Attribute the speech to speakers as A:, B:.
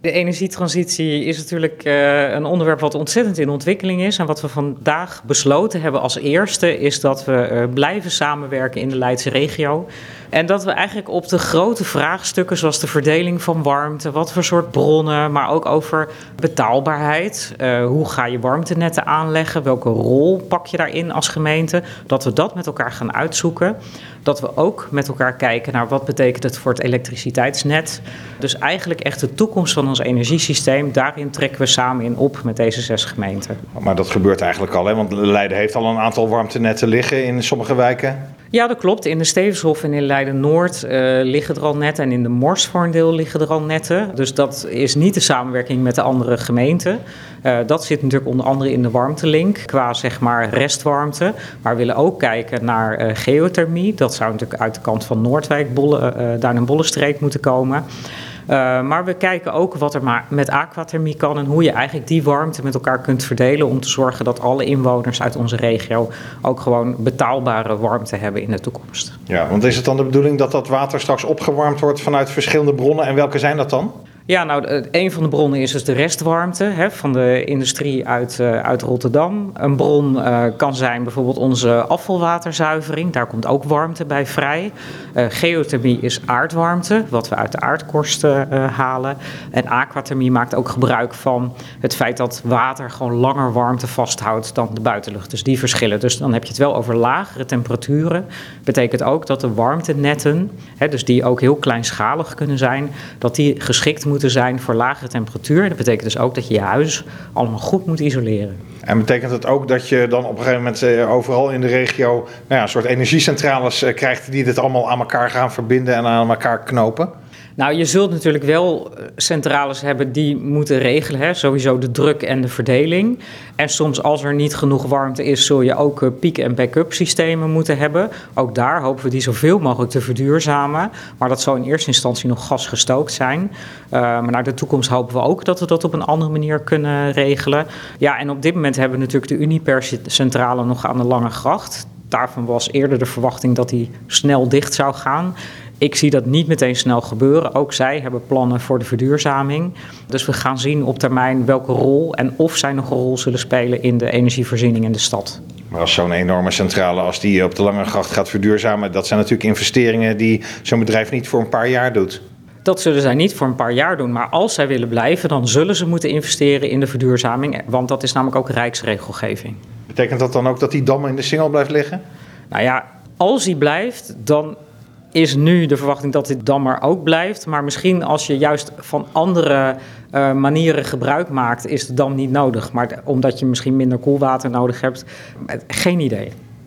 A: De energietransitie is natuurlijk uh, een onderwerp wat ontzettend in ontwikkeling is. En wat we vandaag besloten hebben als eerste is dat we uh, blijven samenwerken in de Leidse regio. En dat we eigenlijk op de grote vraagstukken, zoals de verdeling van warmte, wat voor soort bronnen, maar ook over betaalbaarheid. Uh, hoe ga je warmtenetten aanleggen? Welke rol pak je daarin als gemeente? Dat we dat met elkaar gaan uitzoeken. Dat we ook met elkaar kijken naar wat betekent het voor het elektriciteitsnet. Dus eigenlijk echt de toekomst van ons energiesysteem, daarin trekken we samen in op met deze zes gemeenten.
B: Maar dat gebeurt eigenlijk al, hè? want Leiden heeft al een aantal warmtenetten liggen in sommige wijken.
A: Ja, dat klopt. In de Stevenshof en in Leiden-Noord uh, liggen er al netten. En in de Mors voor een deel liggen er al netten. Dus dat is niet de samenwerking met de andere gemeenten. Uh, dat zit natuurlijk onder andere in de warmtelink qua zeg maar restwarmte. Maar we willen ook kijken naar uh, geothermie. Dat zou natuurlijk uit de kant van Noordwijk, Bolle, daar een Bollenstreek moeten komen. Uh, maar we kijken ook wat er maar met aquathermie kan en hoe je eigenlijk die warmte met elkaar kunt verdelen om te zorgen dat alle inwoners uit onze regio ook gewoon betaalbare warmte hebben in de toekomst.
B: Ja, want is het dan de bedoeling dat dat water straks opgewarmd wordt vanuit verschillende bronnen en welke zijn dat dan?
A: Ja, nou, een van de bronnen is dus de restwarmte hè, van de industrie uit, uh, uit Rotterdam. Een bron uh, kan zijn bijvoorbeeld onze afvalwaterzuivering. Daar komt ook warmte bij vrij. Geothermie is aardwarmte, wat we uit de aardkorsten halen. En aquathermie maakt ook gebruik van het feit dat water gewoon langer warmte vasthoudt dan de buitenlucht. Dus die verschillen. Dus dan heb je het wel over lagere temperaturen. Betekent ook dat de warmtenetten, hè, dus die ook heel kleinschalig kunnen zijn, dat die geschikt moeten zijn voor lagere temperatuur. Dat betekent dus ook dat je je huis allemaal goed moet isoleren.
B: En betekent het ook dat je dan op een gegeven moment eh, overal in de regio nou ja, een soort energiecentrales eh, krijgt die dit allemaal aan elkaar gaan verbinden en aan elkaar knopen?
A: Nou, je zult natuurlijk wel eh, centrales hebben die moeten regelen. Hè? Sowieso de druk en de verdeling. En soms als er niet genoeg warmte is, zul je ook eh, piek- en backup systemen moeten hebben. Ook daar hopen we die zoveel mogelijk te verduurzamen. Maar dat zal in eerste instantie nog gasgestookt zijn. Uh, maar naar de toekomst hopen we ook dat we dat op een andere manier kunnen regelen. Ja, en op dit moment hebben we natuurlijk de Uniper-centrale nog aan de Lange Gracht. Daarvan was eerder de verwachting dat die snel dicht zou gaan. Ik zie dat niet meteen snel gebeuren. Ook zij hebben plannen voor de verduurzaming. Dus we gaan zien op termijn welke rol en of zij nog een rol zullen spelen in de energievoorziening in de stad.
B: Maar als zo'n enorme centrale als die op de Lange Gracht gaat verduurzamen, dat zijn natuurlijk investeringen die zo'n bedrijf niet voor een paar jaar doet.
A: Dat zullen zij niet voor een paar jaar doen. Maar als zij willen blijven, dan zullen ze moeten investeren in de verduurzaming. Want dat is namelijk ook rijksregelgeving.
B: Betekent dat dan ook dat die dam in de singel blijft liggen?
A: Nou ja, als die blijft, dan is nu de verwachting dat dit dan maar ook blijft. Maar misschien als je juist van andere uh, manieren gebruik maakt, is de dam niet nodig. Maar omdat je misschien minder koelwater nodig hebt, geen idee.